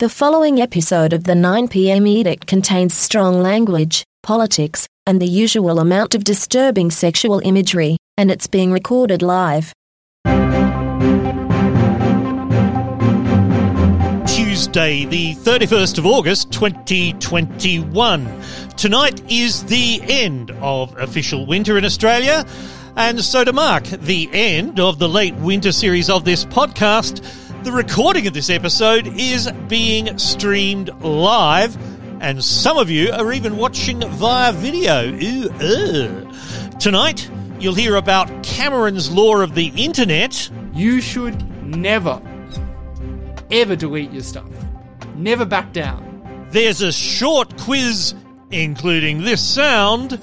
The following episode of the 9pm edict contains strong language, politics, and the usual amount of disturbing sexual imagery, and it's being recorded live. Tuesday, the 31st of August 2021. Tonight is the end of official winter in Australia, and so to mark the end of the late winter series of this podcast, the recording of this episode is being streamed live, and some of you are even watching via video. Ooh, uh. Tonight, you'll hear about Cameron's law of the internet. You should never, ever delete your stuff. Never back down. There's a short quiz, including this sound.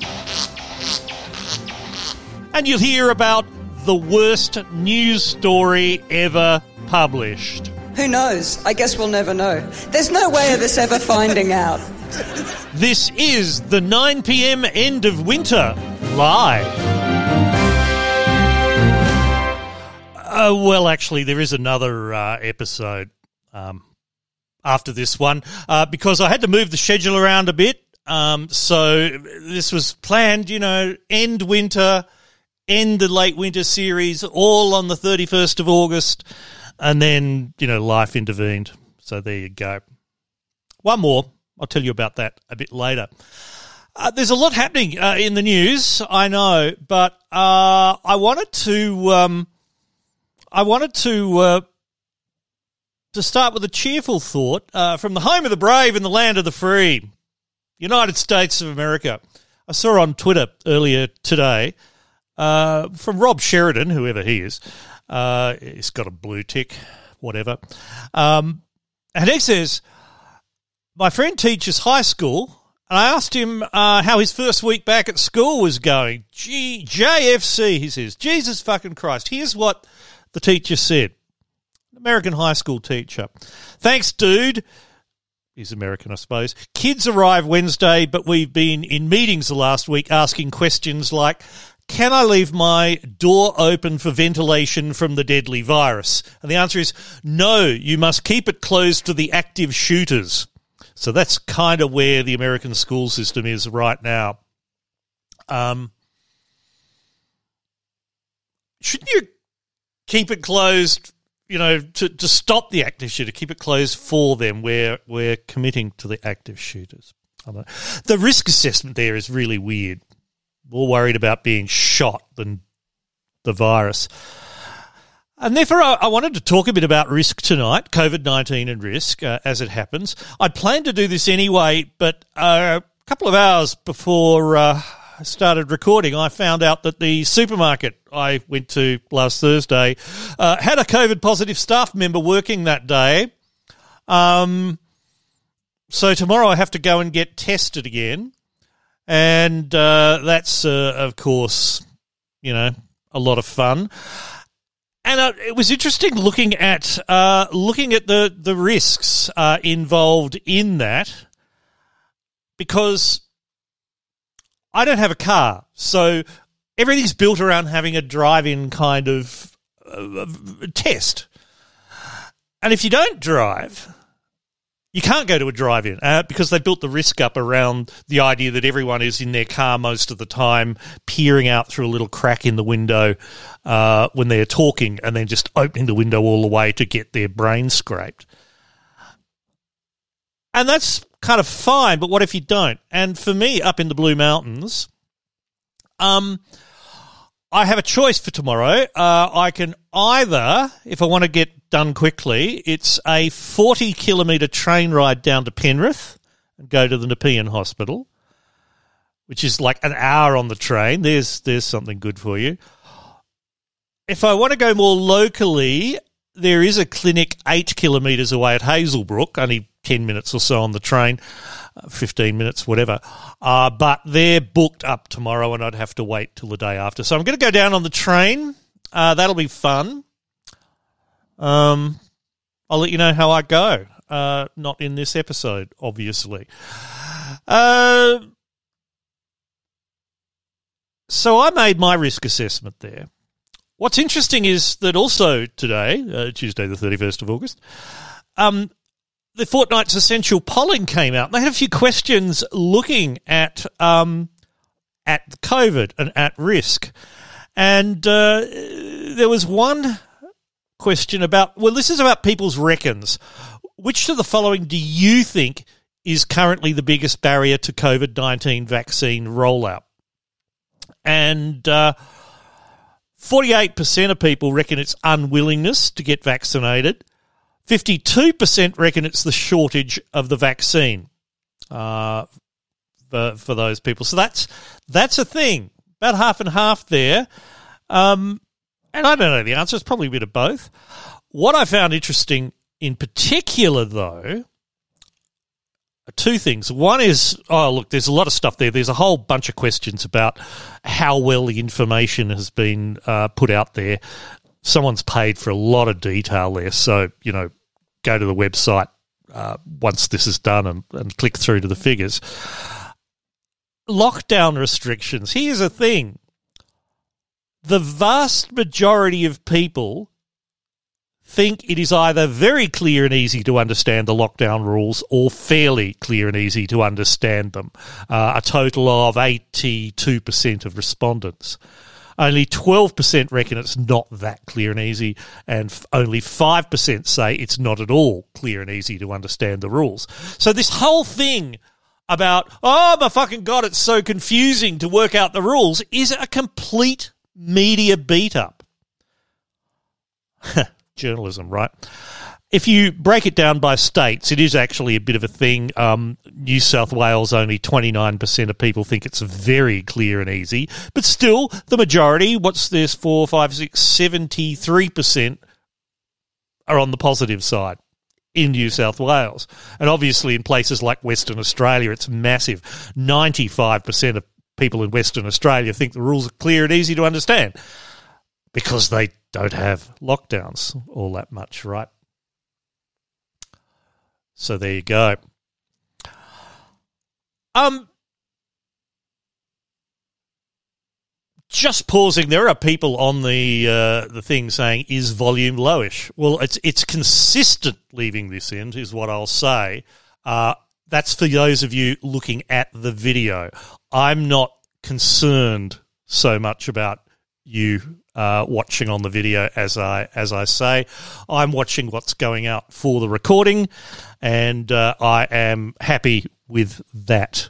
And you'll hear about the worst news story ever published. Who knows? I guess we'll never know. There's no way of us ever finding out. This is the 9 p.m. end of winter live. Uh, well, actually, there is another uh, episode um, after this one uh, because I had to move the schedule around a bit. Um, so this was planned, you know, end winter, end the late winter series, all on the 31st of August. And then, you know, life intervened. So there you go. One more. I'll tell you about that a bit later. Uh, there's a lot happening uh, in the news, I know, but uh, I wanted to, um, I wanted to, uh, to start with a cheerful thought uh, from the home of the brave and the land of the free, United States of America. I saw on Twitter earlier today uh, from Rob Sheridan, whoever he is, uh, he's got a blue tick, whatever. Um, and he says, My friend teaches high school, and I asked him uh, how his first week back at school was going. G- JFC, he says, Jesus fucking Christ. Here's what the teacher said American high school teacher. Thanks, dude. He's American, I suppose. Kids arrive Wednesday, but we've been in meetings the last week asking questions like, can I leave my door open for ventilation from the deadly virus? And the answer is no, you must keep it closed to the active shooters. So that's kind of where the American school system is right now. Um, shouldn't you keep it closed, you know, to, to stop the active shooter, keep it closed for them where we're committing to the active shooters? The risk assessment there is really weird more worried about being shot than the virus. And therefore, I, wanted to talk a bit about risk tonight, COVID 19 and risk uh, as it happens. I'd planned to do this anyway, but uh, a couple of hours before uh, I started recording, I found out that the supermarket I went to last Thursday uh, had a COVID positive staff member working that day. Um, so tomorrow I have to go and get tested again and uh, that's uh, of course you know a lot of fun. And uh, it was interesting looking at uh, looking at the the risks uh, involved in that because I don't have a car, so everything's built around having a drive-in kind of uh, test. And if you don't drive, you can't go to a drive-in uh, because they built the risk up around the idea that everyone is in their car most of the time, peering out through a little crack in the window uh, when they're talking, and then just opening the window all the way to get their brain scraped. And that's kind of fine, but what if you don't? And for me, up in the Blue Mountains, um, I have a choice for tomorrow. Uh, I can either, if I want to get done quickly. It's a 40 kilometre train ride down to Penrith and go to the Nepean Hospital, which is like an hour on the train. There's, there's something good for you. If I want to go more locally, there is a clinic eight kilometres away at Hazelbrook, only 10 minutes or so on the train, uh, 15 minutes, whatever. Uh, but they're booked up tomorrow and I'd have to wait till the day after. So I'm going to go down on the train. Uh, that'll be fun. Um, I'll let you know how I go. Uh, not in this episode, obviously. Uh, so I made my risk assessment there. What's interesting is that also today, uh, Tuesday the 31st of August, um, the fortnight's essential polling came out. They had a few questions looking at um, at COVID and at risk, and uh, there was one question about. Well, this is about people's reckons. Which of the following do you think is currently the biggest barrier to COVID nineteen vaccine rollout? And uh, 48% of people reckon it's unwillingness to get vaccinated. 52% reckon it's the shortage of the vaccine uh, for, for those people. So that's that's a thing. About half and half there. Um, and I don't know the answer. It's probably a bit of both. What I found interesting in particular, though, two things. One is, oh, look, there's a lot of stuff there. There's a whole bunch of questions about how well the information has been uh, put out there. Someone's paid for a lot of detail there. So, you know, go to the website uh, once this is done and, and click through to the figures. Lockdown restrictions. Here's a thing the vast majority of people think it is either very clear and easy to understand the lockdown rules or fairly clear and easy to understand them. Uh, a total of 82% of respondents. Only 12% reckon it's not that clear and easy, and f- only 5% say it's not at all clear and easy to understand the rules. So, this whole thing about, oh my fucking God, it's so confusing to work out the rules is a complete media beat up. journalism, right? If you break it down by states, it is actually a bit of a thing. Um, New South Wales, only 29% of people think it's very clear and easy. But still, the majority, what's this, 4, 5, 6, 73% are on the positive side in New South Wales. And obviously, in places like Western Australia, it's massive. 95% of people in Western Australia think the rules are clear and easy to understand because they don't have lockdowns all that much, right? So there you go. Um, just pausing. There are people on the uh, the thing saying, "Is volume lowish?" Well, it's it's consistent. Leaving this in is what I'll say. Uh, that's for those of you looking at the video. I'm not concerned so much about you uh, watching on the video as I as I say. I'm watching what's going out for the recording, and uh, I am happy with that.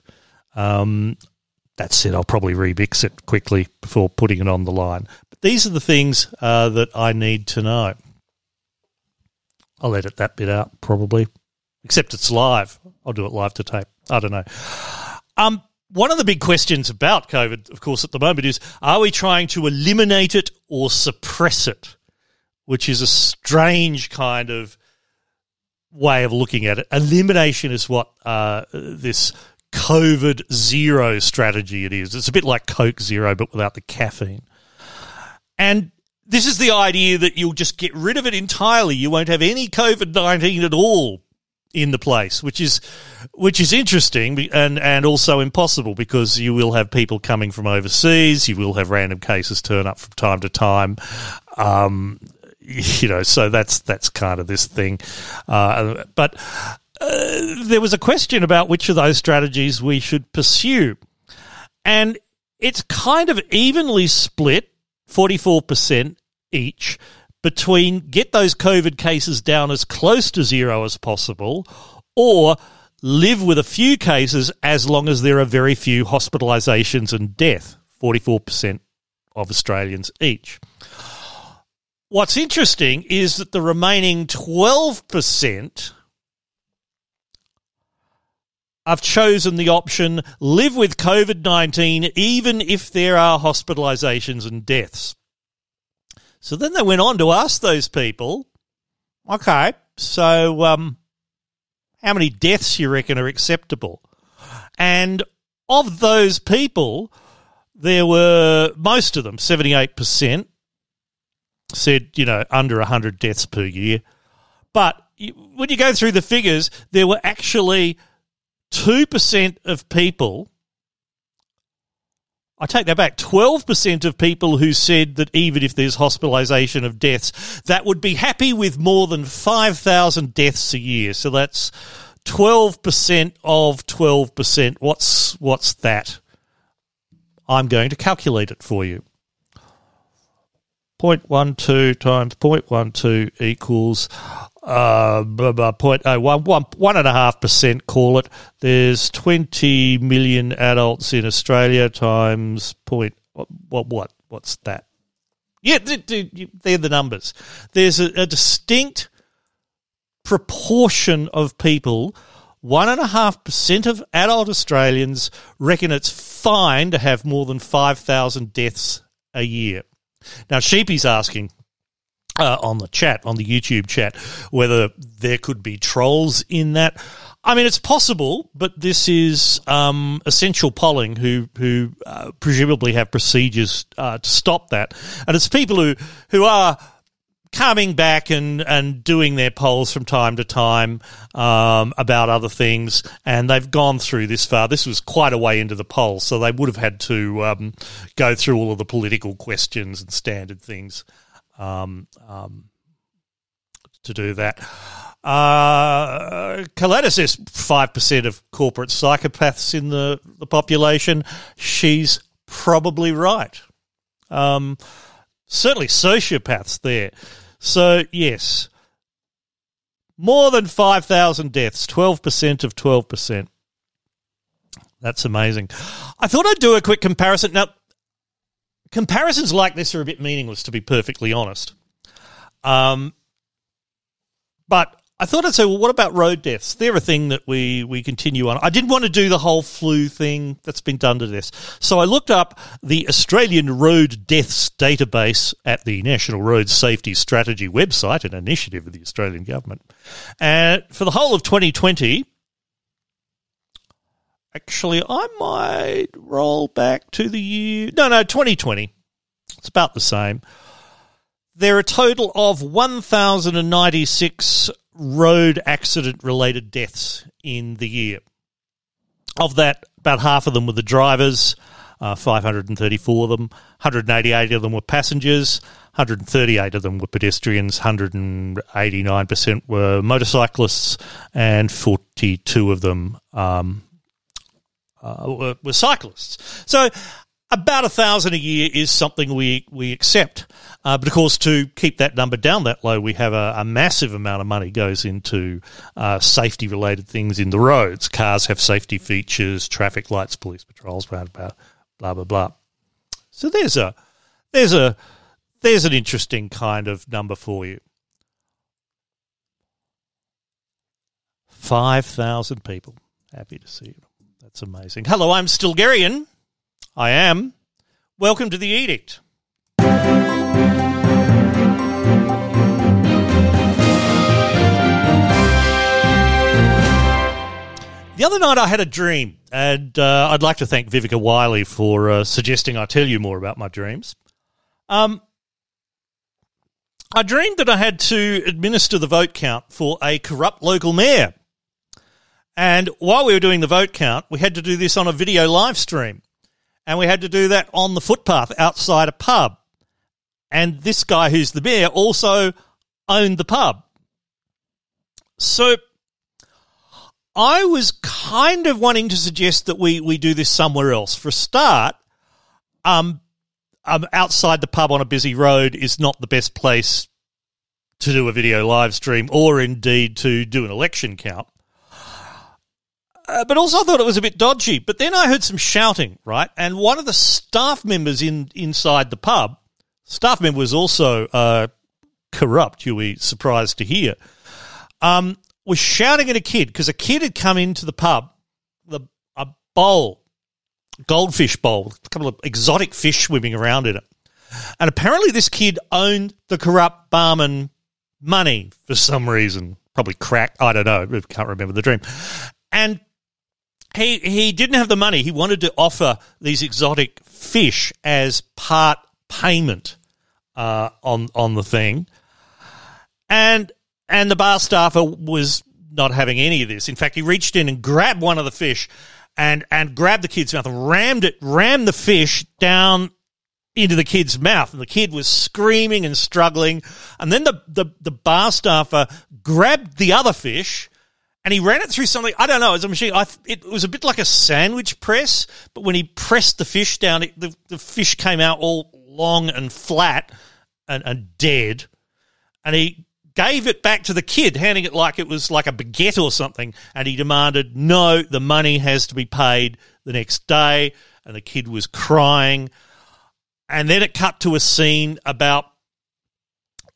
Um, that said, I'll probably remix it quickly before putting it on the line. But these are the things uh, that I need to know. I'll edit that bit out probably, except it's live. I'll do it live to tape. I don't know. Um, one of the big questions about COVID, of course, at the moment is are we trying to eliminate it or suppress it? Which is a strange kind of way of looking at it. Elimination is what uh, this COVID zero strategy it is. It's a bit like Coke Zero, but without the caffeine. And this is the idea that you'll just get rid of it entirely. You won't have any COVID 19 at all in the place, which is which is interesting and and also impossible because you will have people coming from overseas. You will have random cases turn up from time to time. Um, you know, so that's that's kind of this thing. Uh, but uh, there was a question about which of those strategies we should pursue, and it's kind of evenly split, forty four percent each between get those COVID cases down as close to zero as possible or live with a few cases as long as there are very few hospitalisations and death, 44% of Australians each. What's interesting is that the remaining 12% have chosen the option live with COVID 19 even if there are hospitalisations and deaths. So then they went on to ask those people, okay, so um, how many deaths you reckon are acceptable? And of those people, there were most of them, 78%, said, you know, under 100 deaths per year. But when you go through the figures, there were actually 2% of people I take that back. 12% of people who said that even if there's hospitalisation of deaths, that would be happy with more than 5,000 deaths a year. So that's 12% of 12%. What's, what's that? I'm going to calculate it for you. 0.12 times 0.12 equals uh, point, oh, one, one, one and a half percent, call it. There's 20 million adults in Australia times point, what, what, what what's that? Yeah, they're the numbers. There's a, a distinct proportion of people, one and a half percent of adult Australians reckon it's fine to have more than 5,000 deaths a year. Now, Sheepy's asking, uh, on the chat, on the YouTube chat, whether there could be trolls in that. I mean, it's possible, but this is um, essential polling who who uh, presumably have procedures uh, to stop that, and it's people who who are coming back and, and doing their polls from time to time um, about other things, and they've gone through this far. This was quite a way into the poll, so they would have had to um, go through all of the political questions and standard things um, um, to do that. Uh, says 5% of corporate psychopaths in the, the population. She's probably right. Um, certainly sociopaths there. So, yes, more than 5,000 deaths, 12% of 12%. That's amazing. I thought I'd do a quick comparison. Now, comparisons like this are a bit meaningless, to be perfectly honest. Um, but I thought I'd say, well, what about road deaths? They're a thing that we, we continue on. I didn't want to do the whole flu thing that's been done to this. So I looked up the Australian Road Deaths database at the National Road Safety Strategy website, an initiative of the Australian government. And for the whole of 2020, Actually, I might roll back to the year. No, no, 2020. It's about the same. There are a total of 1,096 road accident related deaths in the year. Of that, about half of them were the drivers, uh, 534 of them. 188 of them were passengers. 138 of them were pedestrians. 189% were motorcyclists, and 42 of them um, uh, were, cyclists. So about a thousand a year is something we we accept. Uh, but of course, to keep that number down that low, we have a, a massive amount of money goes into uh, safety related things in the roads. Cars have safety features, traffic lights, police patrols, blah blah blah. So there's a there's a there's an interesting kind of number for you. Five thousand people. Happy to see you. That's amazing. Hello, I'm Stilgherrian. I am. Welcome to the Edict. The other night I had a dream, and uh, I'd like to thank Vivica Wiley for uh, suggesting I tell you more about my dreams. Um, I dreamed that I had to administer the vote count for a corrupt local mayor. And while we were doing the vote count, we had to do this on a video live stream. And we had to do that on the footpath outside a pub. And this guy who's the mayor also owned the pub. So I was kind of wanting to suggest that we, we do this somewhere else. For a start, um, um, outside the pub on a busy road is not the best place to do a video live stream or indeed to do an election count. Uh, but also I thought it was a bit dodgy. But then I heard some shouting, right? And one of the staff members in inside the pub, staff member was also uh, corrupt. You'll be surprised to hear. Um, was shouting at a kid because a kid had come into the pub, the a bowl, goldfish bowl, a couple of exotic fish swimming around in it, and apparently this kid owned the corrupt barman money for some reason, probably crack. I don't know. I can't remember the dream. And he he didn't have the money. He wanted to offer these exotic fish as part payment uh, on on the thing, and and the bar staffer was not having any of this. In fact, he reached in and grabbed one of the fish and and grabbed the kid's mouth and rammed it, rammed the fish down into the kid's mouth, and the kid was screaming and struggling. And then the the, the bar staffer grabbed the other fish. And he ran it through something. I don't know. It was a machine. I, it was a bit like a sandwich press, but when he pressed the fish down, it, the, the fish came out all long and flat and, and dead. And he gave it back to the kid, handing it like it was like a baguette or something. And he demanded, no, the money has to be paid the next day. And the kid was crying. And then it cut to a scene about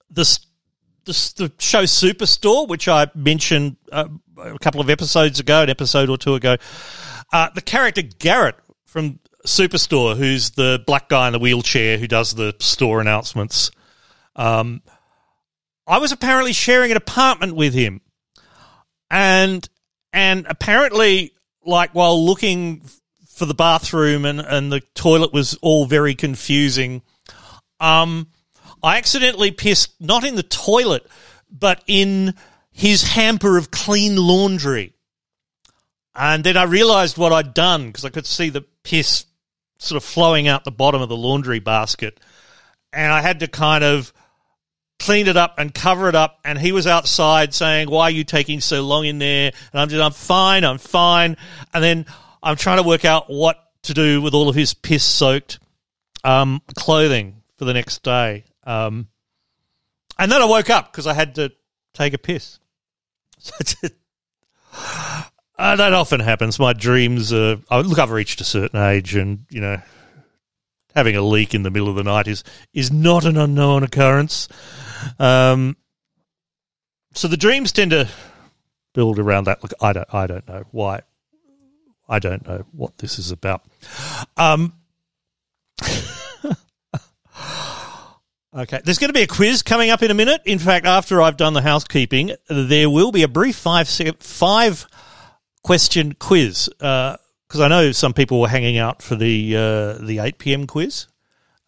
the, the, the show Superstore, which I mentioned uh, a couple of episodes ago, an episode or two ago. Uh, the character Garrett from Superstore, who's the black guy in the wheelchair who does the store announcements. Um, I was apparently sharing an apartment with him, and and apparently, like while looking for the bathroom and and the toilet was all very confusing. Um, I accidentally pissed not in the toilet, but in his hamper of clean laundry. And then I realized what I'd done because I could see the piss sort of flowing out the bottom of the laundry basket. And I had to kind of clean it up and cover it up. And he was outside saying, Why are you taking so long in there? And I'm just, I'm fine, I'm fine. And then I'm trying to work out what to do with all of his piss soaked um, clothing for the next day. Um, and then I woke up because I had to take a piss. Uh, that often happens. My dreams are. Uh, look, I've reached a certain age, and you know, having a leak in the middle of the night is is not an unknown occurrence. Um, so the dreams tend to build around that. Look, I don't. I don't know why. I don't know what this is about. Um, Okay, there's going to be a quiz coming up in a minute. In fact, after I've done the housekeeping, there will be a brief five five question quiz because uh, I know some people were hanging out for the uh, the eight pm quiz,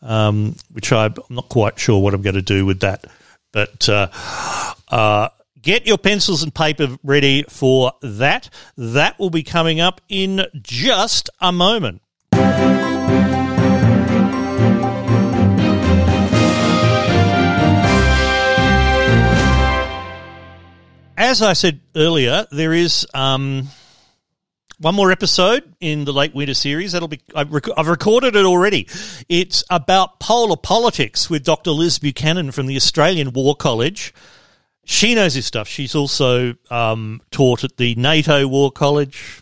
um, which I'm not quite sure what I'm going to do with that. But uh, uh, get your pencils and paper ready for that. That will be coming up in just a moment. As I said earlier, there is um, one more episode in the late winter series. That'll be I've, rec- I've, recorded it already. It's about polar politics with Dr. Liz Buchanan from the Australian War College. She knows this stuff. She's also um, taught at the NATO War College.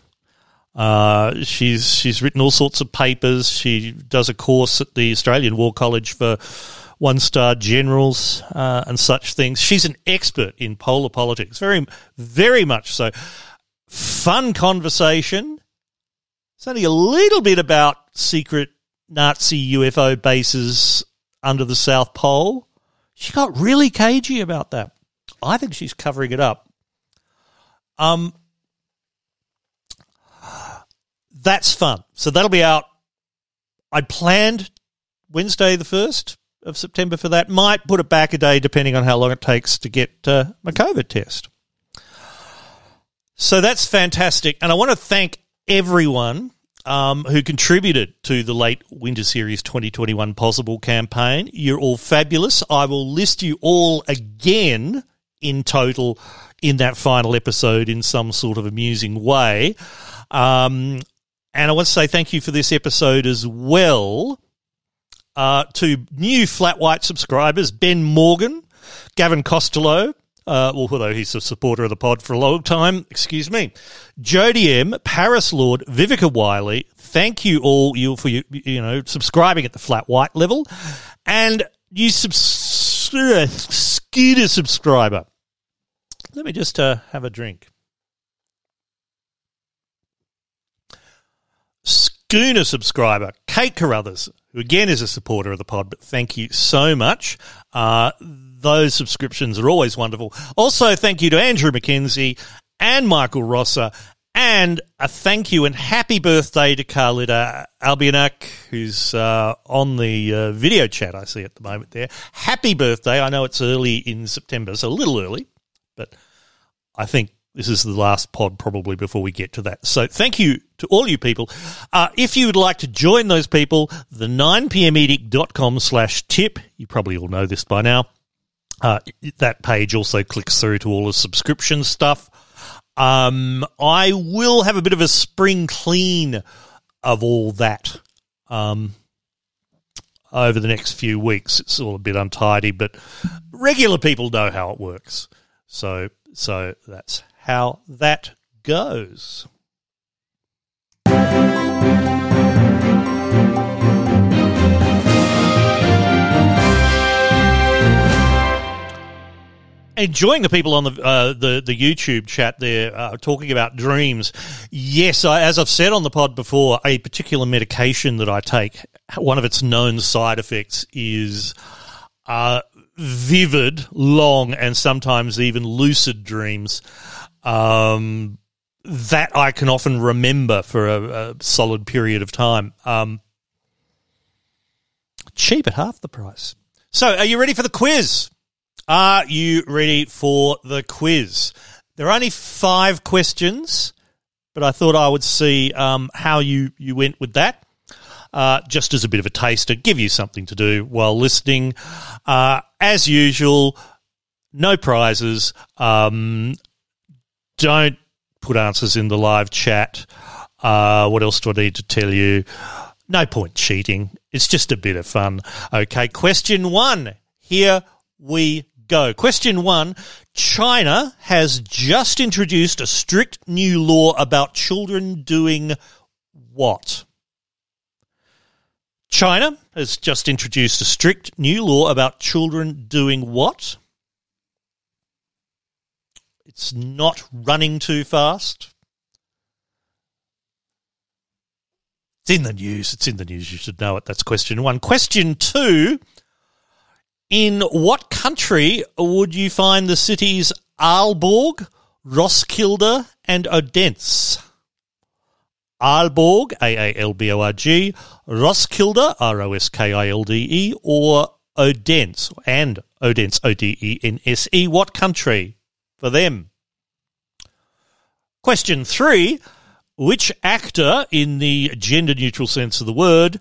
Uh, she's she's written all sorts of papers. She does a course at the Australian War College for one star generals uh, and such things. She's an expert in polar politics, very very much so fun conversation. It's only a little bit about secret Nazi UFO bases under the South Pole. She got really cagey about that. I think she's covering it up. Um, that's fun. So that'll be out. I planned Wednesday the first of September for that. Might put it back a day depending on how long it takes to get uh, my COVID test. So that's fantastic. And I want to thank everyone um, who contributed to the late Winter Series 2021 Pozible campaign. You're all fabulous. I will list you all again in total in that final episode in some sort of amusing way. Um, and I want to say thank you for this episode as well uh, to new Flat White subscribers Ben Morgan, Gavin Costello, uh, although he's a supporter of the pod for a long time, excuse me. Jody M, Paris Lord, Vivica Wiley, thank you all you for you, you know subscribing at the flat white level, and you subs- uh, subscriber. Let me just uh, have a drink. Schooner subscriber, Kate Carruthers, who again is a supporter of the pod, but thank you so much. Uh, those subscriptions are always wonderful. Also, thank you to Andrew McKenzie and Michael Rosser. And a thank you and happy birthday to Carlita Albianak, who's uh, on the uh, video chat I see at the moment there. Happy birthday. I know it's early in September, so a little early, but I think This is the last pod probably before we get to that. So thank you to all you people. Uh, if you would like to join those people, the 9pmedict.com slash tip, you probably all know this by now. Uh, that page also clicks through to all the subscription stuff. Um, I will have a bit of a spring clean of all that. Um, over the next few weeks. It's all a bit untidy, but regular people know how it works. So, so that's how that goes. enjoying the people on the uh, the the YouTube chat there uh, talking about dreams. Yes, I, as I've said on the pod before, a particular medication that I take, one of its known side effects is uh, vivid, long, and sometimes even lucid dreams. Um, that I can often remember for a, a solid period of time. Um, cheap at half the price. So, are you ready for the quiz? Are you ready for the quiz? There are only five questions, but I thought I would see um, how you, you went with that. Uh, just as a bit of a taster, give you something to do while listening. Uh, as usual, no prizes. Um, don't put answers in the live chat. Uh, what else do I need to tell you? No point cheating. It's just a bit of fun. Okay, question one. Here we go. Question one China has just introduced a strict new law about children doing what? China has just introduced a strict new law about children doing what? It's not running too fast. It's in the news. It's in the news. You should know it. That's question one. Question two in what country would you find the cities Aalborg, Roskilde, and Odense? Aalborg, A-A-L-B-O-R-G, Roskilde, R-O-S-K-I-L-D-E, or Odense, and Odense, O-D-E-N-S-E. What country for them? Question three, which actor in the gender neutral sense of the word,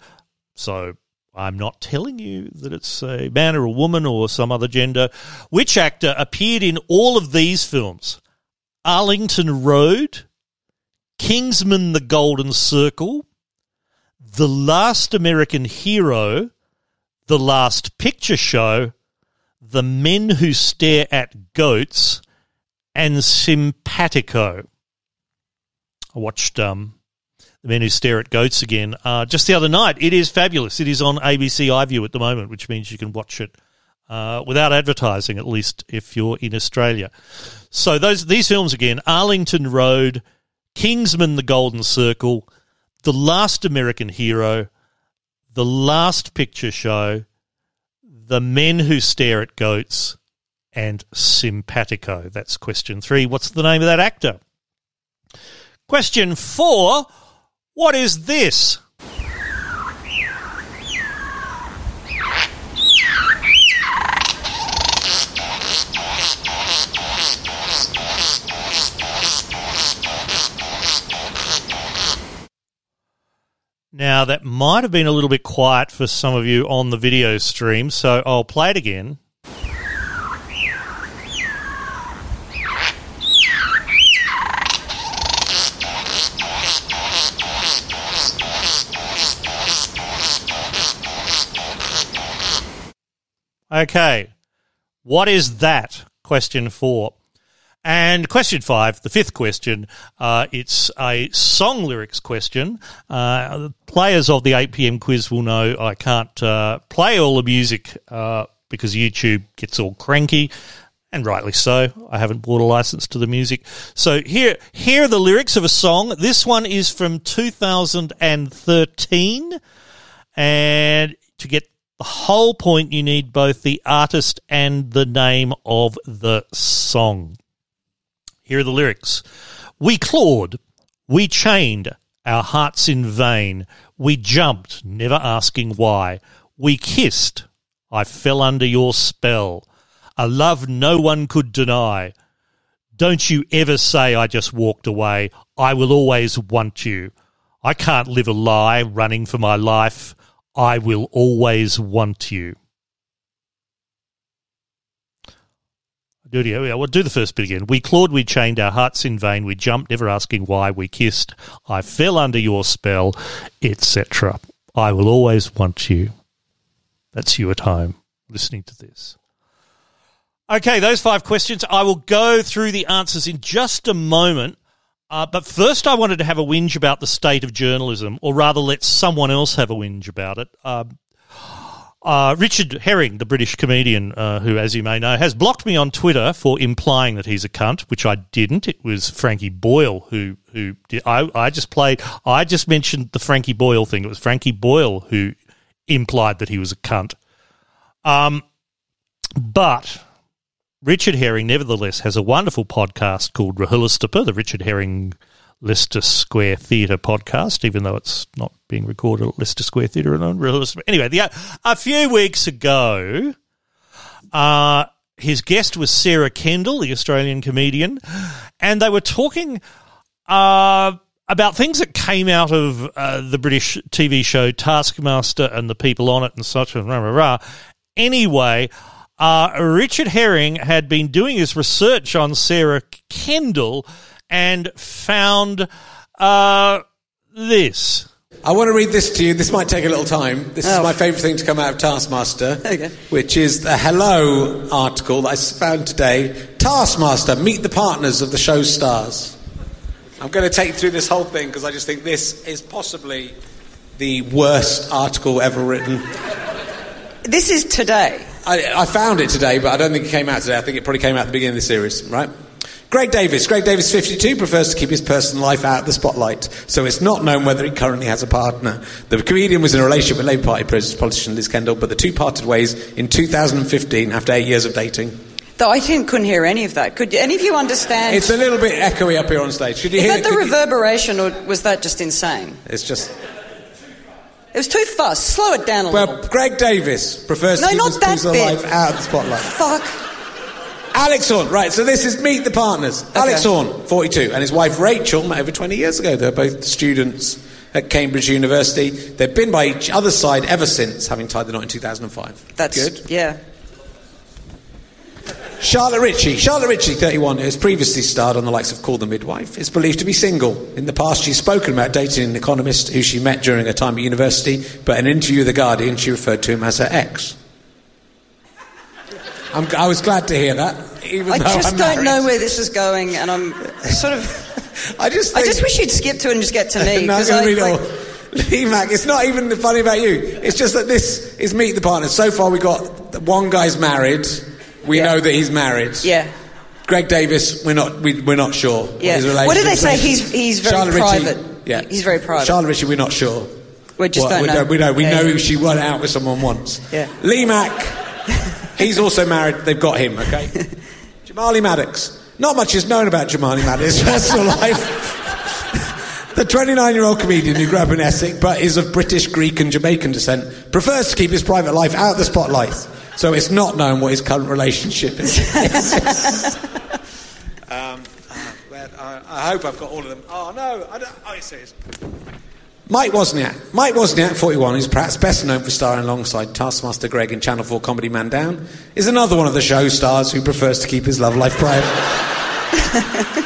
so I'm not telling you that it's a man or a woman or some other gender. Which actor appeared in all of these films? Arlington Road, Kingsman the Golden Circle, The Last American Hero, The Last Picture Show, The Men Who Stare at Goats, and Simpatico. I watched um, the men who stare at goats again uh, just the other night. It is fabulous. It is on ABC iView at the moment, which means you can watch it uh, without advertising, at least if you're in Australia. So those these films again: Arlington Road, Kingsman: The Golden Circle, The Last American Hero, The Last Picture Show, The Men Who Stare at Goats, and Simpatico. That's question three. What's the name of that actor? Question four. What is this? Now, that might have been a little bit quiet for some of you on the video stream, so I'll play it again. Okay. What is that? Question four. And question five, the fifth question, uh, it's a song lyrics question. Uh, players of the 8 p.m. quiz will know I can't uh, play all the music uh, because YouTube gets all cranky, and rightly so. I haven't bought a license to the music. So here, here are the lyrics of a song. This one is from 2013, and to get the whole point you need both the artist and the name of the song. Here are the lyrics. We clawed, we chained, our hearts in vain. We jumped, never asking why. We kissed, I fell under your spell. A love no one could deny. Don't you ever say I just walked away. I will always want you. I can't live a lie running for my life. I will always want you. Do again. We'll do the first bit again. We clawed, we chained our hearts in vain. We jumped, never asking why. We kissed. I fell under your spell, etc. I will always want you. That's you at home listening to this. Okay, those five questions. I will go through the answers in just a moment. Uh, but first, I wanted to have a whinge about the state of journalism, or rather, let someone else have a whinge about it. Um, uh, Richard Herring, the British comedian, uh, who, as you may know, has blocked me on Twitter for implying that he's a cunt, which I didn't. It was Frankie Boyle who who did. I, I just played. I just mentioned the Frankie Boyle thing. It was Frankie Boyle who implied that he was a cunt. Um, but Richard Herring, nevertheless, has a wonderful podcast called RHLSTP, the Richard Herring Leicester Square Theatre podcast, even though it's not being recorded at Leicester Square Theatre and Anyway, the, a few weeks ago, uh, his guest was Sarah Kendall, the Australian comedian, and they were talking uh, about things that came out of uh, the British TV show Taskmaster and the people on it and such and rah rah rah. Anyway, uh, Richard Herring had been doing his research on Sarah Kendall and found uh, this. I want to read this to you. This might take a little time. This Oh. is my favourite thing to come out of Taskmaster, Okay. which is the Hello article that I found today. Taskmaster, meet the partners of the show stars. I'm going to take you through this whole thing because I just think this is possibly the worst article ever written. This is today. I, I found it today, but I don't think it came out today. I think it probably came out at the beginning of the series, right? Greg Davies. Greg Davies, 52, prefers to keep his personal life out of the spotlight, so it's not known whether he currently has a partner. The comedian was in a relationship with Labour Party politician Liz Kendall, but the two parted ways in 2015 after eight years of dating. Though I didn't, couldn't hear any of that. Could any of you understand? It's a little bit echoey up here on stage. Could you is hear that the could you- reverberation, or was that just insane? It's just. It was too fast. Slow it down a Well, little. Well, Greg Davies prefers No, to not his that bit. life out of the spotlight. Fuck. Alex Horne, right, so this is Meet the Partners. Alex Horne, 42, and his wife Rachel met over 20 years ago. They're both students at Cambridge University. They've been by each other's side ever since, having tied the knot in 2005. That's good. Yeah. Charlotte Ritchie. Charlotte Ritchie, 31, who has previously starred on the likes of Call the Midwife, is believed to be single. In the past, she's spoken about dating an economist who she met during her time at university, but in an interview with The Guardian, she referred to him as her ex. I'm, I was glad to hear that, even I just I'm don't married. know where this is going, and I'm sort of. I just I just wish you'd skip to it and just get to me. no, I'm I- read like- oh, Lee Mack, it's not even the funny about you. It's just that this is Meet the Partners. So far, we got one guy's married. We Yeah. know that he's married. Yeah. Greg Davies, we're not, we, we're not sure. what Yeah. What do they say? He's- he's very Charlotte Ritchie, private. yeah. He's very private. Charlotte Ritchie, we're not sure. We just What- don't we know. Don't, we don't. We Yeah. know she went out with someone once. Yeah. Lee Mack, he's also married. They've got him, okay? Jamali Maddix. Not much is known about Jamali Maddix's personal life. The 29 year old comedian who grew up in Essex but is of British, Greek, and Jamaican descent prefers to keep his private life out of the spotlight, so it's not known what his current relationship is. um, I, I hope I've got all of them. Oh, no. I don't, oh, it says. Mike Wozniak. Mike Wozniak, 41, who's perhaps best known for starring alongside Taskmaster Greg in Channel 4 comedy Man Down, is another one of the show stars who prefers to keep his love life private.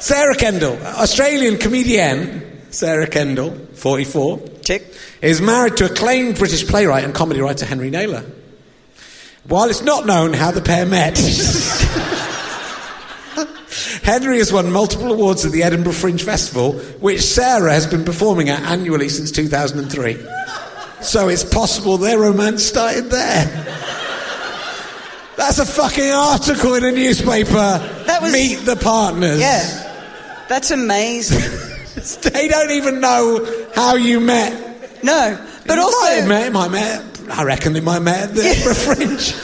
Sarah Kendall, Australian comedian Sarah Kendall, 44, Tick. is married to acclaimed British playwright and comedy writer Henry Naylor. While it's not known how the pair met, Henry has won multiple awards at the Edinburgh Fringe Festival, which Sarah has been performing at annually since 2003. So it's possible their romance started there. That's a fucking article in a newspaper. That was- Meet the partners. Yeah. That's amazing. They don't even know how you met. No, but You might also, have met met. I reckon they might met at the Edinburgh Fringe.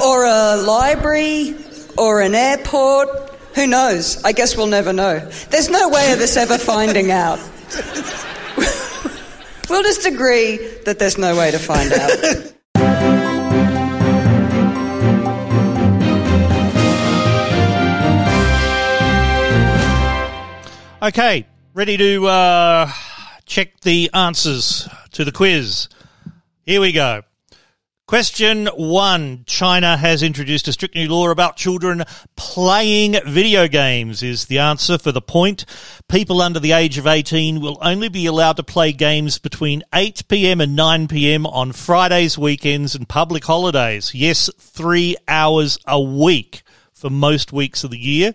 or a library, or an airport. Who knows? I guess we'll never know. There's no way of us ever finding out. we'll just agree that there's no way to find out. Okay, ready to uh, check the answers to the quiz. Here we go. Question one China has introduced a strict new law about children playing video games, is the answer for the point. People under the age of 18 will only be allowed to play games between 8 pm and 9 pm on Fridays, weekends, and public holidays. Yes, three hours a week for most weeks of the year.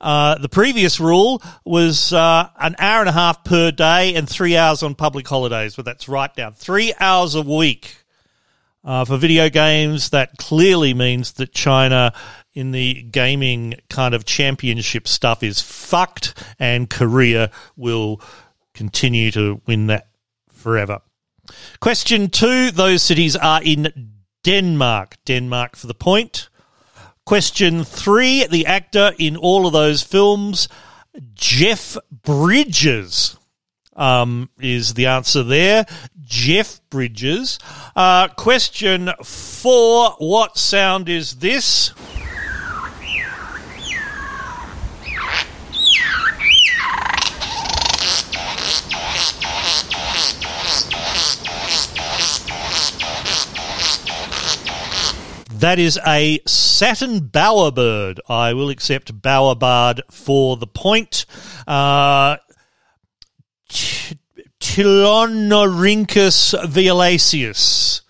Uh, the previous rule was uh, an hour and a half per day and three hours on public holidays, but that's right down. Three hours a week uh, for video games. That clearly means that China in the gaming kind of championship stuff is fucked, and Korea will continue to win that forever. Question two those cities are in Denmark. Denmark for the point. Question three the actor in all of those films, Jeff Bridges, um, is the answer there. Jeff Bridges. Uh, question four what sound is this? That is a satin bowerbird. I will accept bowerbird for the point. Uh, Ptilonorhynchus violaceus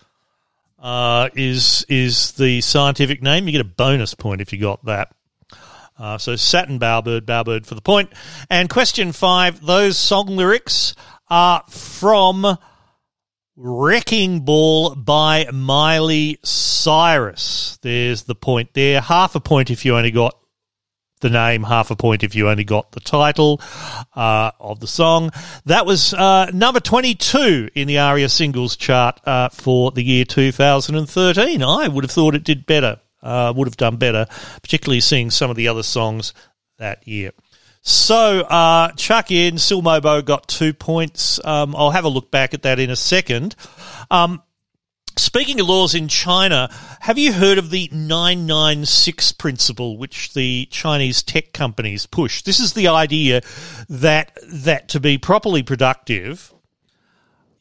uh, is is the scientific name. You get a bonus point if you got that. Uh, so satin bowerbird, bowerbird for the point. And question five: those song lyrics are from Wrecking Ball by Miley Cyrus. There's the point there. Half a point if you only got the name, half a point if you only got the title uh, of the song. That was uh, number 22 in the ARIA singles chart uh, for the year 2013. I would have thought it did better, uh, would have done better, particularly seeing some of the other songs that year. So, uh, chuck in, Silmobo got two points. Um, I'll have a look back at that in a second. Um, Speaking of laws in China, have you heard of the 996 principle which the Chinese tech companies push? This is the idea that that to be properly productive,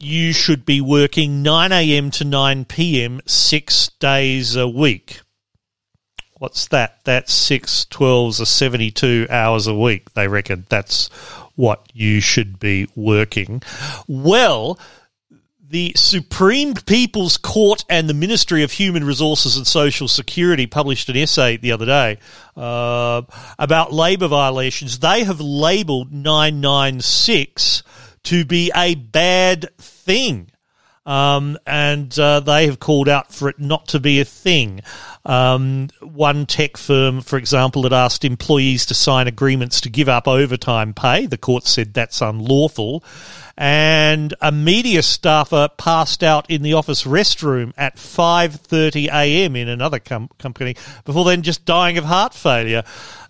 you should be working 9 a.m. to 9 p.m. 6 days a week. What's that? That's 6 12s or 72 hours a week, they reckon. That's what you should be working. Well, the Supreme People's Court and the Ministry of Human Resources and Social Security published an essay the other day uh, about labour violations. They have labelled 996 to be a bad thing. Um, and uh, they have called out for it not to be a thing. Um, one tech firm, for example, had asked employees to sign agreements to give up overtime pay. The court said that's unlawful and a media staffer passed out in the office restroom at 5:30 a.m. in another com- company before then just dying of heart failure.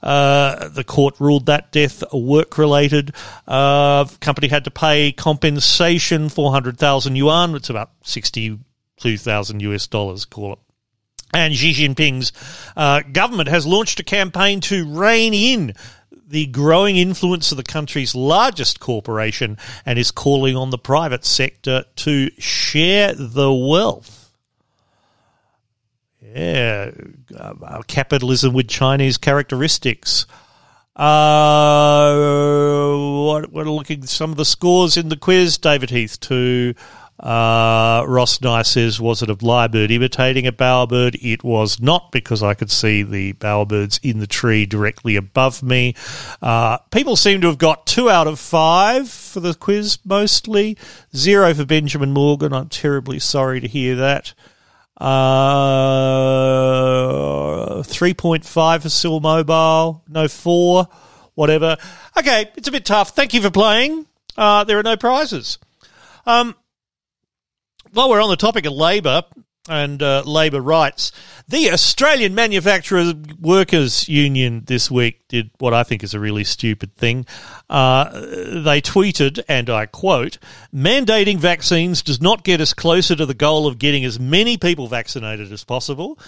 Uh, the court ruled that death work related. Uh, company had to pay compensation 400,000 yuan, it's about 62,000 US dollars, call it. And Xi Jinping's uh, government has launched a campaign to rein in the growing influence of the country's largest corporation and is calling on the private sector to share the wealth. Yeah, uh, capitalism with Chinese characteristics. Uh, are looking some of the scores in the quiz? David Heath two, uh, Ross Nye says, was it a lyrebird imitating a bowerbird? It was not because I could see the bowerbirds in the tree directly above me. Uh, people seem to have got two out of five for the quiz mostly. Zero for Benjamin Morgan. I'm terribly sorry to hear that. Uh, 3.5 for Sil Mobile. No, four. Whatever. Okay, it's a bit tough. Thank you for playing. Uh, there are no prizes. Um, while we're on the topic of labour and uh, labour rights, the Australian Manufacturers Workers Union this week did what I think is a really stupid thing. Uh, they tweeted, and I quote, mandating vaccines does not get us closer to the goal of getting as many people vaccinated as possible.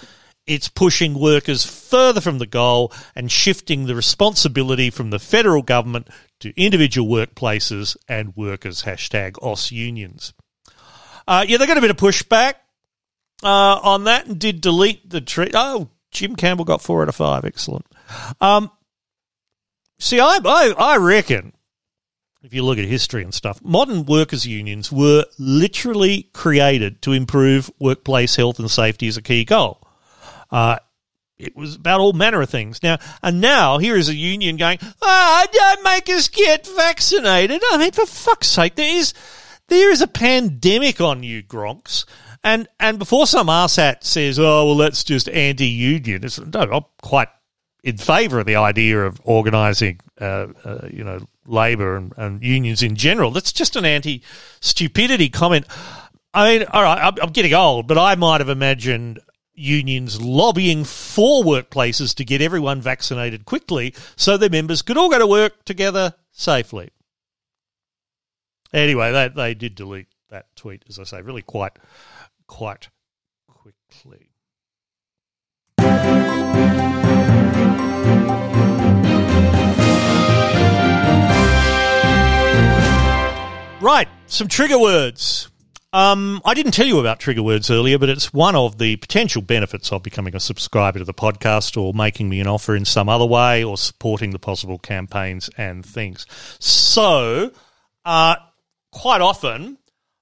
it's pushing workers further from the goal and shifting the responsibility from the federal government to individual workplaces and workers. Hashtag Aus unions. Uh, yeah, they got a bit of pushback uh, on that and did delete the tweet. Oh, Jim Campbell got four out of five. Excellent. Um, see, I, I, I reckon if you look at history and stuff, modern workers' unions were literally created to improve workplace health and safety as a key goal. Uh, it was about all manner of things. Now, and now here is a union going, ah, oh, don't make us get vaccinated. I mean, for fuck's sake, there is there is a pandemic on you, Gronks. And and before some asshat says, oh well, that's just anti-union. It's, no, I'm quite in favour of the idea of organising, uh, uh, you know, labour and, and, unions in general. That's just an anti-stupidity comment. I mean, all right, I'm, I'm getting old, but I might have imagined unions lobbying for workplaces to get everyone vaccinated quickly so their members could all go to work together safely. Anyway, they, they did delete that tweet, as I say, really quite quite quickly. Right, some trigger words. Um, I didn't tell you about trigger words earlier, but it's one of the potential benefits of becoming a subscriber to the podcast or making me an offer in some other way or supporting the Pozible campaigns and things. So, uh, quite often,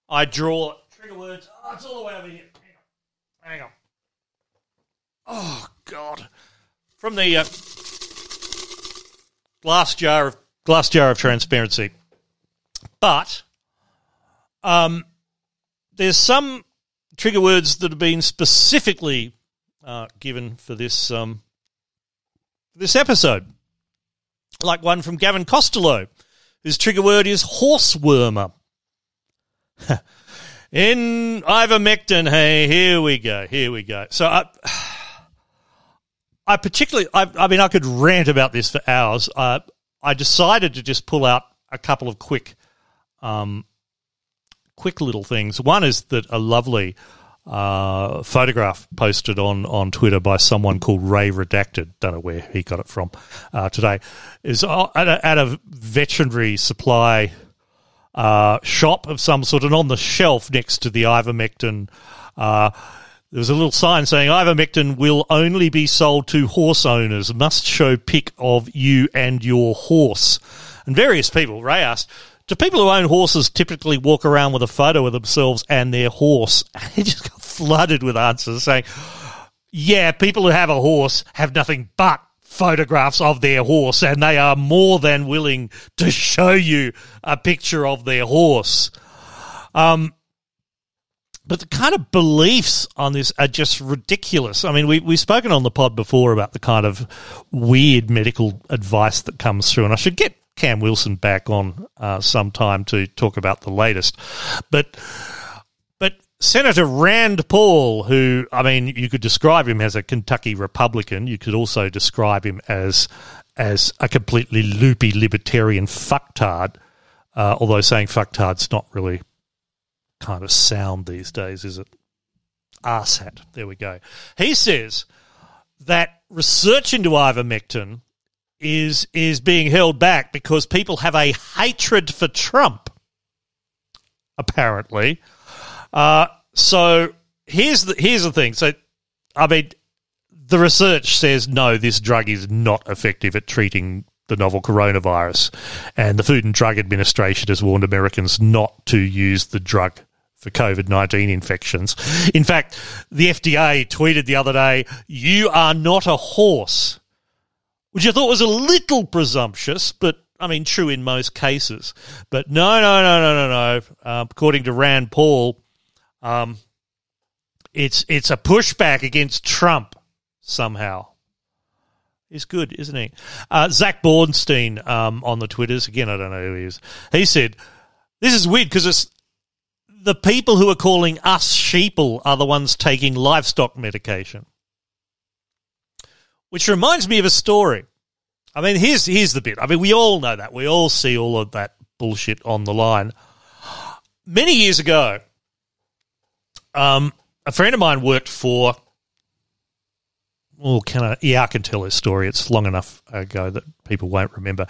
I draw trigger words. Oh, it's all the way over here. Hang on. Hang on. Oh, God. From the uh, glass jar of glass jar of transparency. But um, there's some trigger words that have been specifically uh, given for this um, this episode, like one from Gavin Costello. His trigger word is horsewormer. In ivermectin, hey, here we go, here we go. So I, I particularly, I, I mean, I could rant about this for hours. Uh, I decided to just pull out a couple of quick um, quick little things. One is that a lovely uh, photograph posted on, on Twitter by someone called Ray Redacted, don't know where he got it from uh, today, is at a, at a veterinary supply uh, shop of some sort, and on the shelf next to the ivermectin, uh, there was a little sign saying ivermectin will only be sold to horse owners. Must show pic of you and your horse. And various people, Ray asked, do people who own horses typically walk around with a photo of themselves and their horse? And he just got flooded with answers saying, yeah, people who have a horse have nothing but photographs of their horse and they are more than willing to show you a picture of their horse. Um, but the kind of beliefs on this are just ridiculous. I mean, we, we've spoken on the pod before about the kind of weird medical advice that comes through, and I should get Cam Wilson back on uh, sometime to talk about the latest. But Senator Rand Paul, who I mean, you could describe him as a Kentucky Republican. You could also describe him as as a completely loopy libertarian fucktard. Uh, although saying fucktard's not really kind of sound these days, is it? Arshat. There we go. He says that research into ivermectin is is being held back because people have a hatred for Trump. Apparently, uh, so here's the here's the thing. So, I mean, the research says no, this drug is not effective at treating the novel coronavirus, and the Food and Drug Administration has warned Americans not to use the drug for COVID 19 infections. In fact, the FDA tweeted the other day, You are not a horse which I thought was a little presumptuous, but I mean, true in most cases. But no, no, no, no, no, no. Uh, according to Rand Paul, um, it's it's a pushback against Trump somehow. He's good, isn't he? Uh, Zach Bornstein um, on the Twitters again. I don't know who he is. He said, "This is weird because it's the people who are calling us sheeple are the ones taking livestock medication." Which reminds me of a story. I mean, here's here's the bit. I mean, we all know that. We all see all of that bullshit on the line. Many years ago, um, a friend of mine worked for Oh, can I? Yeah, I can tell this story. It's long enough ago that people won't remember.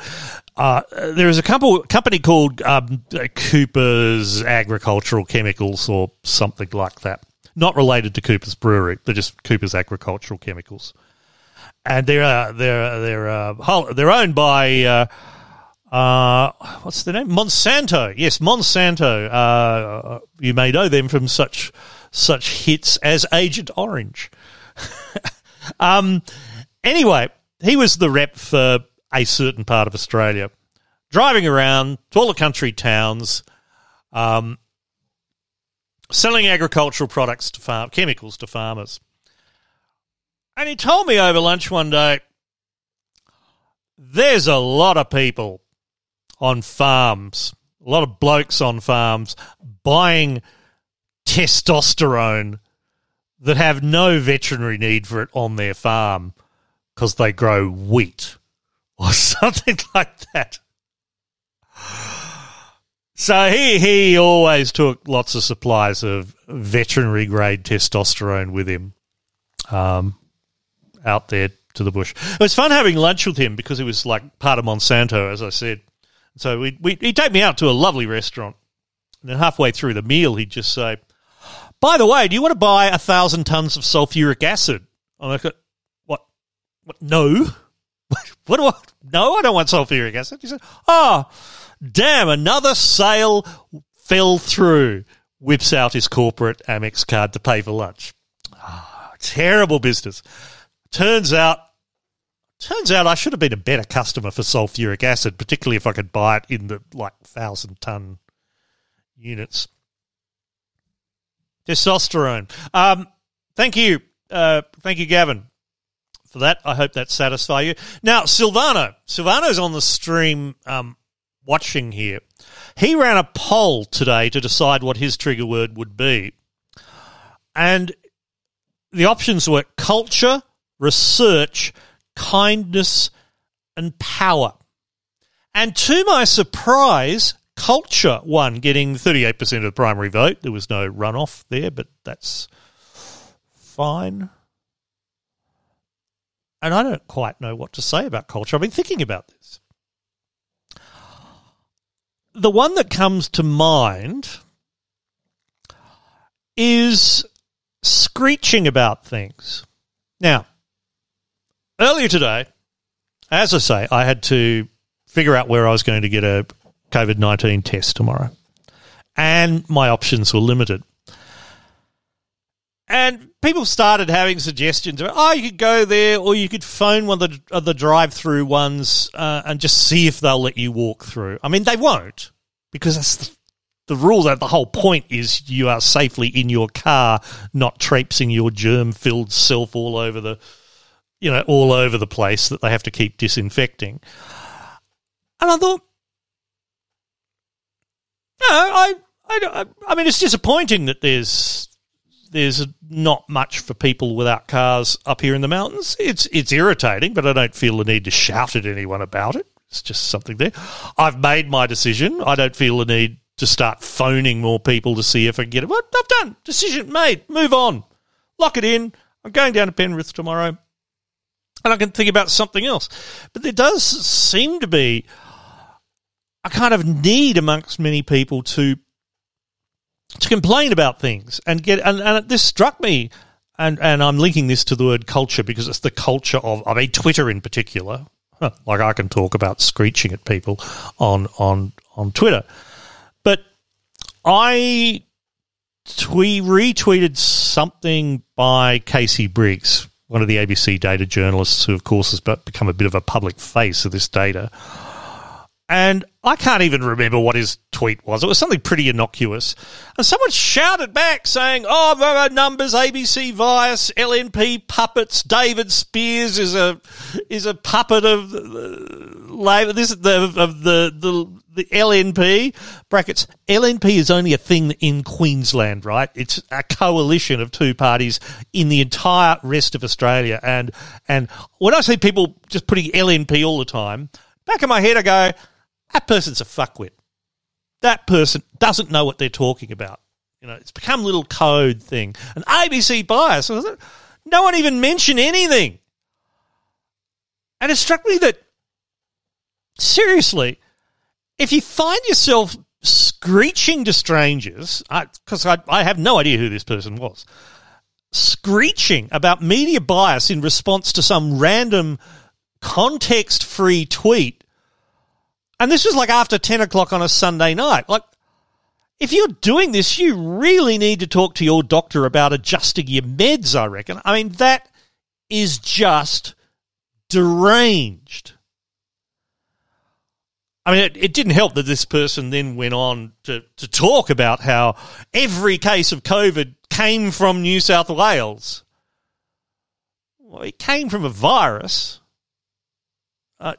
Uh, there is a couple, company called um, Cooper's Agricultural Chemicals or something like that. Not related to Cooper's Brewery. They're just Cooper's Agricultural Chemicals, and they're uh, they're they're uh, they're owned by. Uh, uh, what's the name? Monsanto. Yes, Monsanto. Uh, you may know them from such such hits as Agent Orange. um, anyway, he was the rep for a certain part of Australia, driving around to all the country towns, um, selling agricultural products to farm chemicals to farmers. And he told me over lunch one day, there's a lot of people on farms, a lot of blokes on farms buying testosterone that have no veterinary need for it on their farm because they grow wheat or something like that. So he he always took lots of supplies of veterinary grade testosterone with him, um, out there to the bush. It was fun having lunch with him because he was like part of Monsanto, as I said. So we we he'd take me out to a lovely restaurant, and then halfway through the meal, he'd just say, "By the way, do you want to buy a thousand tons of sulfuric acid?" I'm like, "What? What? No." What do I? No, I don't want sulfuric acid. He said, "Oh, damn! Another sale fell through." Whips out his corporate Amex card to pay for lunch. Ah, terrible business. Turns out, turns out I should have been a better customer for sulfuric acid, particularly if I could buy it in the like thousand ton units. Testosterone. Um, thank you, uh, thank you, Gavin for that. I hope that satisfy you. Now, Silvano. Silvano's on the stream um, watching here. He ran a poll today to decide what his trigger word would be. And the options were culture, research, kindness, and power. And to my surprise, culture won, getting 38% of the primary vote. There was no runoff there, but that's fine and I don't quite know what to say about culture. I've been thinking about this. The one that comes to mind is screeching about things. Now, earlier today, as I say, I had to figure out where I was going to get a COVID 19 test tomorrow, and my options were limited. And people started having suggestions of, oh, you could go there or you could phone one of the, of the drive through ones uh, and just see if they'll let you walk through. I mean, they won't because that's the, the rule that the whole point is you are safely in your car, not traipsing your germ filled self all over the, you know, all over the place that they have to keep disinfecting. And I thought, no, I, I, I mean, it's disappointing that there's there's not much for people without cars up here in the mountains. It's it's irritating, but I don't feel the need to shout at anyone about it. It's just something there. I've made my decision. I don't feel the need to start phoning more people to see if I can get it. What I've done, decision made. Move on, lock it in. I'm going down to Penrith tomorrow, and I can think about something else. But there does seem to be a kind of need amongst many people to to complain about things and get and, and this struck me and and I'm linking this to the word culture because it's the culture of I mean Twitter in particular. Like I can talk about screeching at people on on on Twitter, but I we retweeted something by Casey Briggs, one of the ABC data journalists, who of course has become a bit of a public face of this data. And I can't even remember what his tweet was. It was something pretty innocuous. And someone shouted back saying, Oh, there are numbers, ABC Vice, LNP puppets, David Speers is a is a puppet of uh, the, this the of the, the the LNP brackets. LNP is only a thing in Queensland, right? It's a coalition of two parties in the entire rest of Australia. And and when I see people just putting LNP all the time, back in my head I go, that person's a fuckwit. That person doesn't know what they're talking about. You know, it's become a little code thing. An ABC bias. No one even mentioned anything. And it struck me that, seriously, if you find yourself screeching to strangers, because I, I, I have no idea who this person was, screeching about media bias in response to some random context free tweet. And this was like after 10 o'clock on a Sunday night. Like, if you're doing this, you really need to talk to your doctor about adjusting your meds, I reckon. I mean, that is just deranged. I mean, it, it, didn't help that this person then went on to, to talk about how every case of COVID came from New South Wales. Well, it came from a virus. Uh,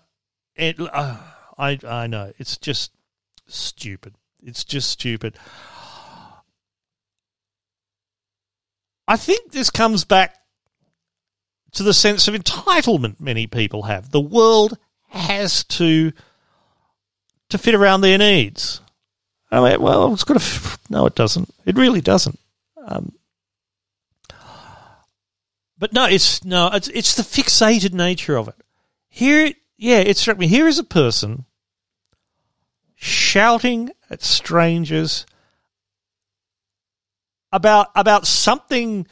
it, uh, I, I know. It's just stupid. It's just stupid. I think this comes back to the sense of entitlement many people have. The world has to to fit around their needs. I mean, well, it's got to. No, it doesn't. It really doesn't. Um, but no, it's no, it's it's the fixated nature of it. Here, yeah, it struck me. Here is a person shouting at strangers about about something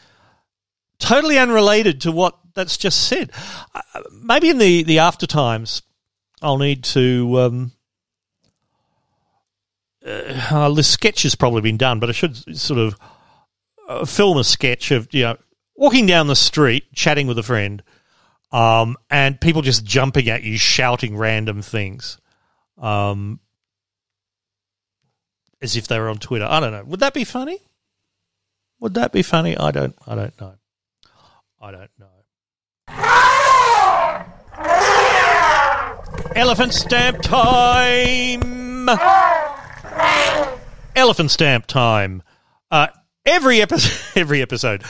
totally unrelated to what that's just said. Uh, maybe in the the after times, I'll need to. Um, uh, the sketch has probably been done, but I should sort of uh, film a sketch of you know walking down the street, chatting with a friend, um, and people just jumping at you, shouting random things. Um, as if they were on Twitter. I don't know. Would that be funny? Would that be funny? I don't. I don't know. I don't know. Elephant stamp time. Elephant stamp time. Uh, every episode. Every episode.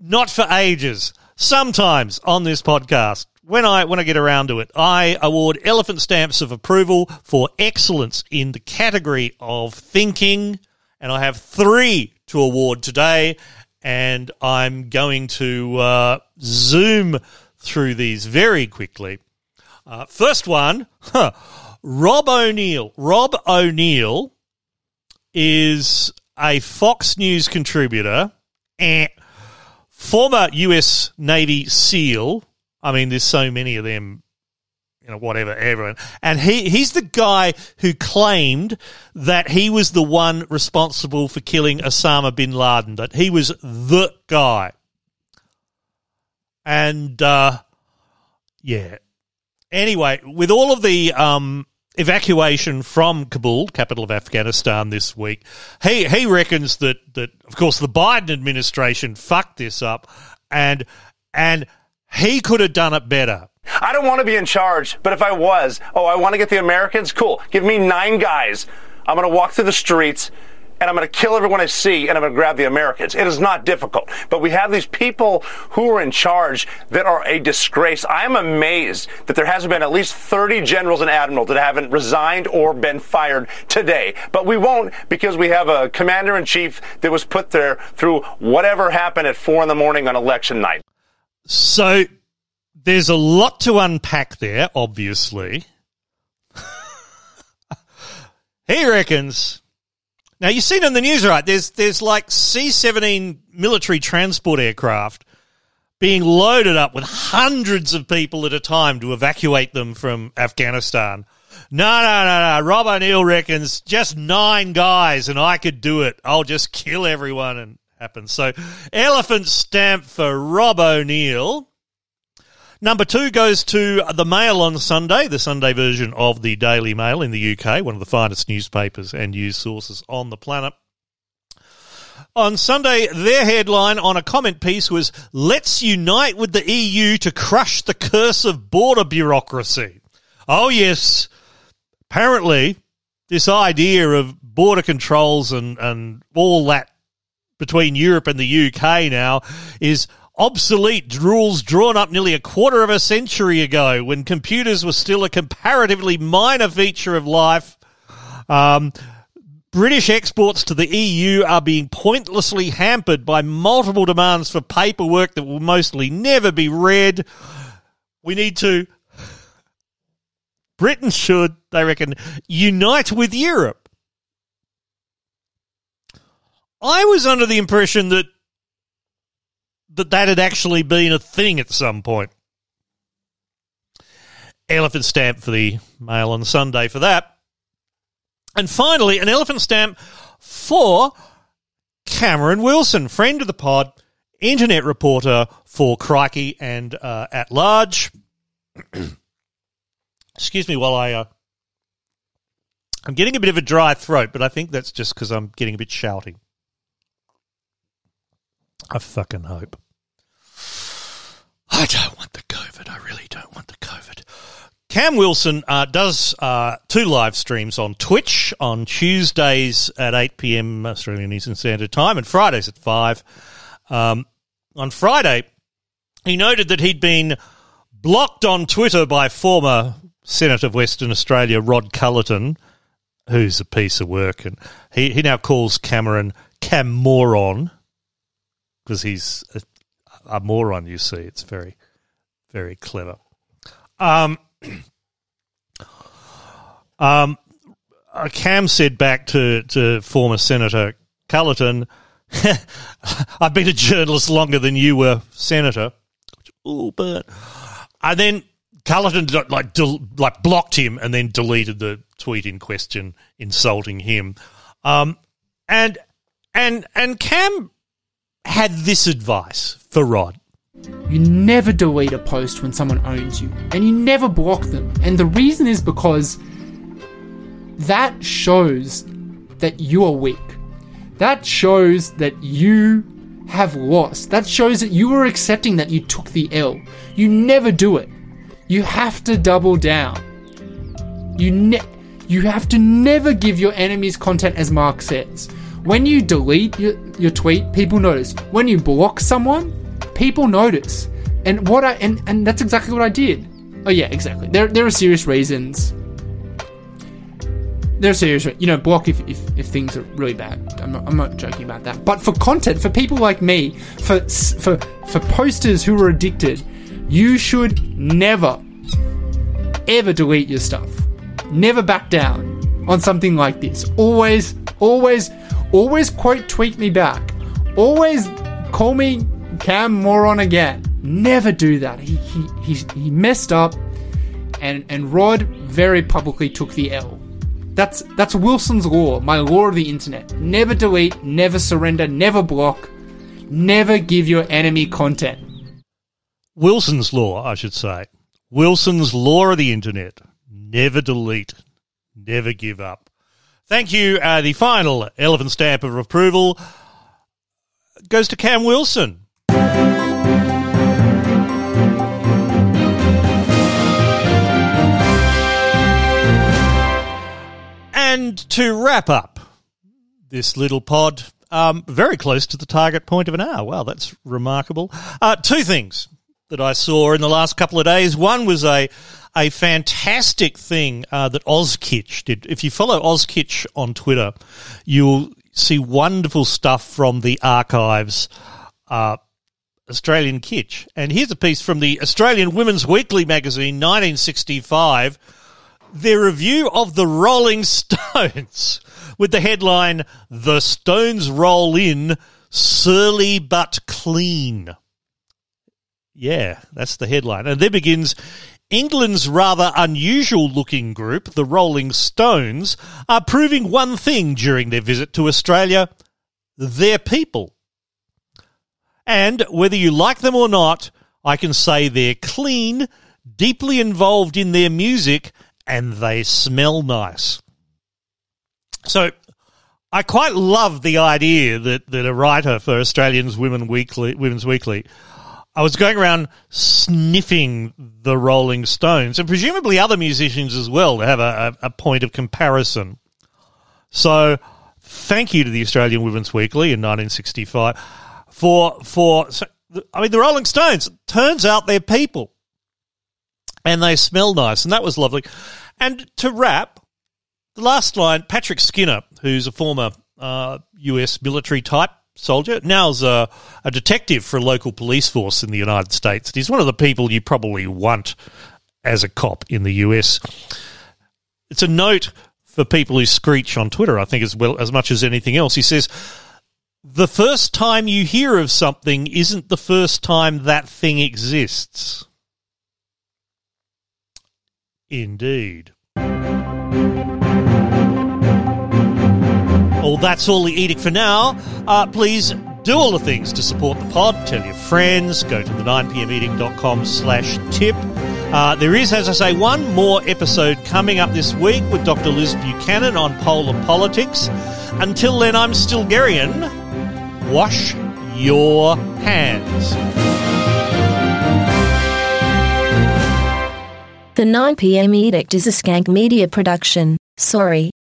Not for ages. Sometimes on this podcast, when I when I get around to it, I award elephant stamps of approval for excellence in the category of thinking, and I have three to award today, and I'm going to uh, zoom through these very quickly. Uh, first one, huh, Rob O'Neill. Rob O'Neill is a Fox News contributor, and former U.S. Navy SEAL I mean, there's so many of them, you know, whatever, everyone. And he, he's the guy who claimed that he was the one responsible for killing Osama bin Laden, that he was the guy. And, uh, yeah. Anyway, with all of the, um, evacuation from Kabul, capital of Afghanistan, this week. He he reckons that that of course the Biden administration fucked this up, and and he could have done it better. I don't want to be in charge, but if I was, oh, I want to get the Americans? Cool. Give me nine guys. I'm going to walk through the streets and I'm going to kill everyone I see and I'm going to grab the Americans. It is not difficult. But we have these people who are in charge that are a disgrace. I am amazed that there hasn't been at least 30 generals and admirals that haven't resigned or been fired today. But we won't because we have a commander in chief that was put there through whatever happened at four in the morning on election night. So there's a lot to unpack there, obviously. he reckons. Now you've seen in the news, right? There's there's like C-17 military transport aircraft being loaded up with hundreds of people at a time to evacuate them from Afghanistan. No, no, no, no. Rob O'Neill reckons just nine guys and I could do it. I'll just kill everyone and happen. So, elephant stamp for Rob O'Neill. Number two goes to the Mail on Sunday, the Sunday version of the Daily Mail in the UK, one of the finest newspapers and news sources on the planet. On Sunday, their headline on a comment piece was Let's unite with the EU to crush the curse of border bureaucracy. Oh, yes. Apparently, this idea of border controls and, and all that between Europe and the UK now is obsolete rules drawn up nearly a quarter of a century ago when computers were still a comparatively minor feature of life. Um, British exports to the EU are being pointlessly hampered by multiple demands for paperwork that will mostly never be read. We need to. Britain should, they reckon, unite with Europe. I was under the impression that that that had actually been a thing at some point. Elephant stamp for the Mail on Sunday for that. And finally, an elephant stamp for Cameron Wilson, friend of the pod, internet reporter for Crikey and uh, At Large. Excuse me while I. Uh, I'm getting a bit of a dry throat, but I think that's just because I'm getting a bit shouting. I fucking hope. I don't want the COVID. I really don't want the COVID. Cam Wilson uh, does uh, two live streams on Twitch on Tuesdays at 8 p.m. Australian Eastern Standard Time and Fridays at 5. Um, on Friday, he noted that he'd been blocked on Twitter by former Senator of Western Australia Rod Culleton, who's a piece of work, and he, he now calls Cameron Cam Moron because he's a, a moron. You see, it's very, very clever. Um, um, Cam said back to, to former Senator Culleton, I've been a journalist longer than you were, Senator. Oh, but. And then Culleton like del- like blocked him and then deleted the tweet in question, insulting him. Um, and and and Cam had this advice for Rod. You never delete a post when someone owns you, and you never block them. And the reason is because that shows that you are weak. That shows that you have lost. That shows that you are accepting that you took the L. You never do it. You have to double down. You ne- you have to never give your enemies content as Mark says. When you delete your, your tweet, people notice. When you block someone, people notice. And what I and, and that's exactly what I did. Oh yeah, exactly. There there are serious reasons. There are serious, you know, block if, if, if things are really bad. I'm not, I'm not joking about that. But for content, for people like me, for for for posters who are addicted, you should never ever delete your stuff. Never back down on something like this. Always, always, always quote tweet me back. Always call me Cam Moron again. Never do that. He he he, he messed up, and and Rod very publicly took the L. That's that's Wilson's law, my law of the internet. Never delete, never surrender, never block, never give your enemy content. Wilson's law, I should say. Wilson's law of the internet. Never delete, never give up. Thank you. Uh, the final elephant stamp of approval goes to Cam Wilson. And to wrap up this little pod, um, very close to the target point of an hour. Wow, that's remarkable. Uh, two things that I saw in the last couple of days. One was a a fantastic thing uh, that OzKitsch did. If you follow OzKitsch on Twitter, you'll see wonderful stuff from the archives. Uh, Australian Kitsch. And here's a piece from the Australian Women's Weekly magazine, 1965, their review of the Rolling Stones, with the headline, The Stones Roll In, Surly But Clean. Yeah, that's the headline. And there begins England's rather unusual looking group, the Rolling Stones, are proving one thing during their visit to Australia they're people. And whether you like them or not, I can say they're clean, deeply involved in their music, and they smell nice. So I quite love the idea that, that a writer for Australians Women Weekly, Women's Weekly, I was going around sniffing the Rolling Stones and presumably other musicians as well to have a, a, point of comparison. So thank you to the Australian Women's Weekly in 1965 for for I mean the Rolling Stones. Turns out they're people, and they smell nice, and that was lovely. And to wrap, the last line, Patrick Skinner, who's a former uh, US military type soldier, now's a, a detective for a local police force in the United States. He's one of the people you probably want as a cop in the US. It's a note for people who screech on Twitter, I think, as well as much as anything else. He says, the first time you hear of something isn't the first time that thing exists. Indeed. Well, that's all the edict for now. Uh, please do all the things to support the pod. Tell your friends. Go to the 9pmedict.com slash tip. Uh, there is, as I say, one more episode coming up this week with Dr. Liz Buchanan on polar politics. Until then, I'm still Stilgherrian. Wash your hands. The 9pm edict is a skank media production. Sorry.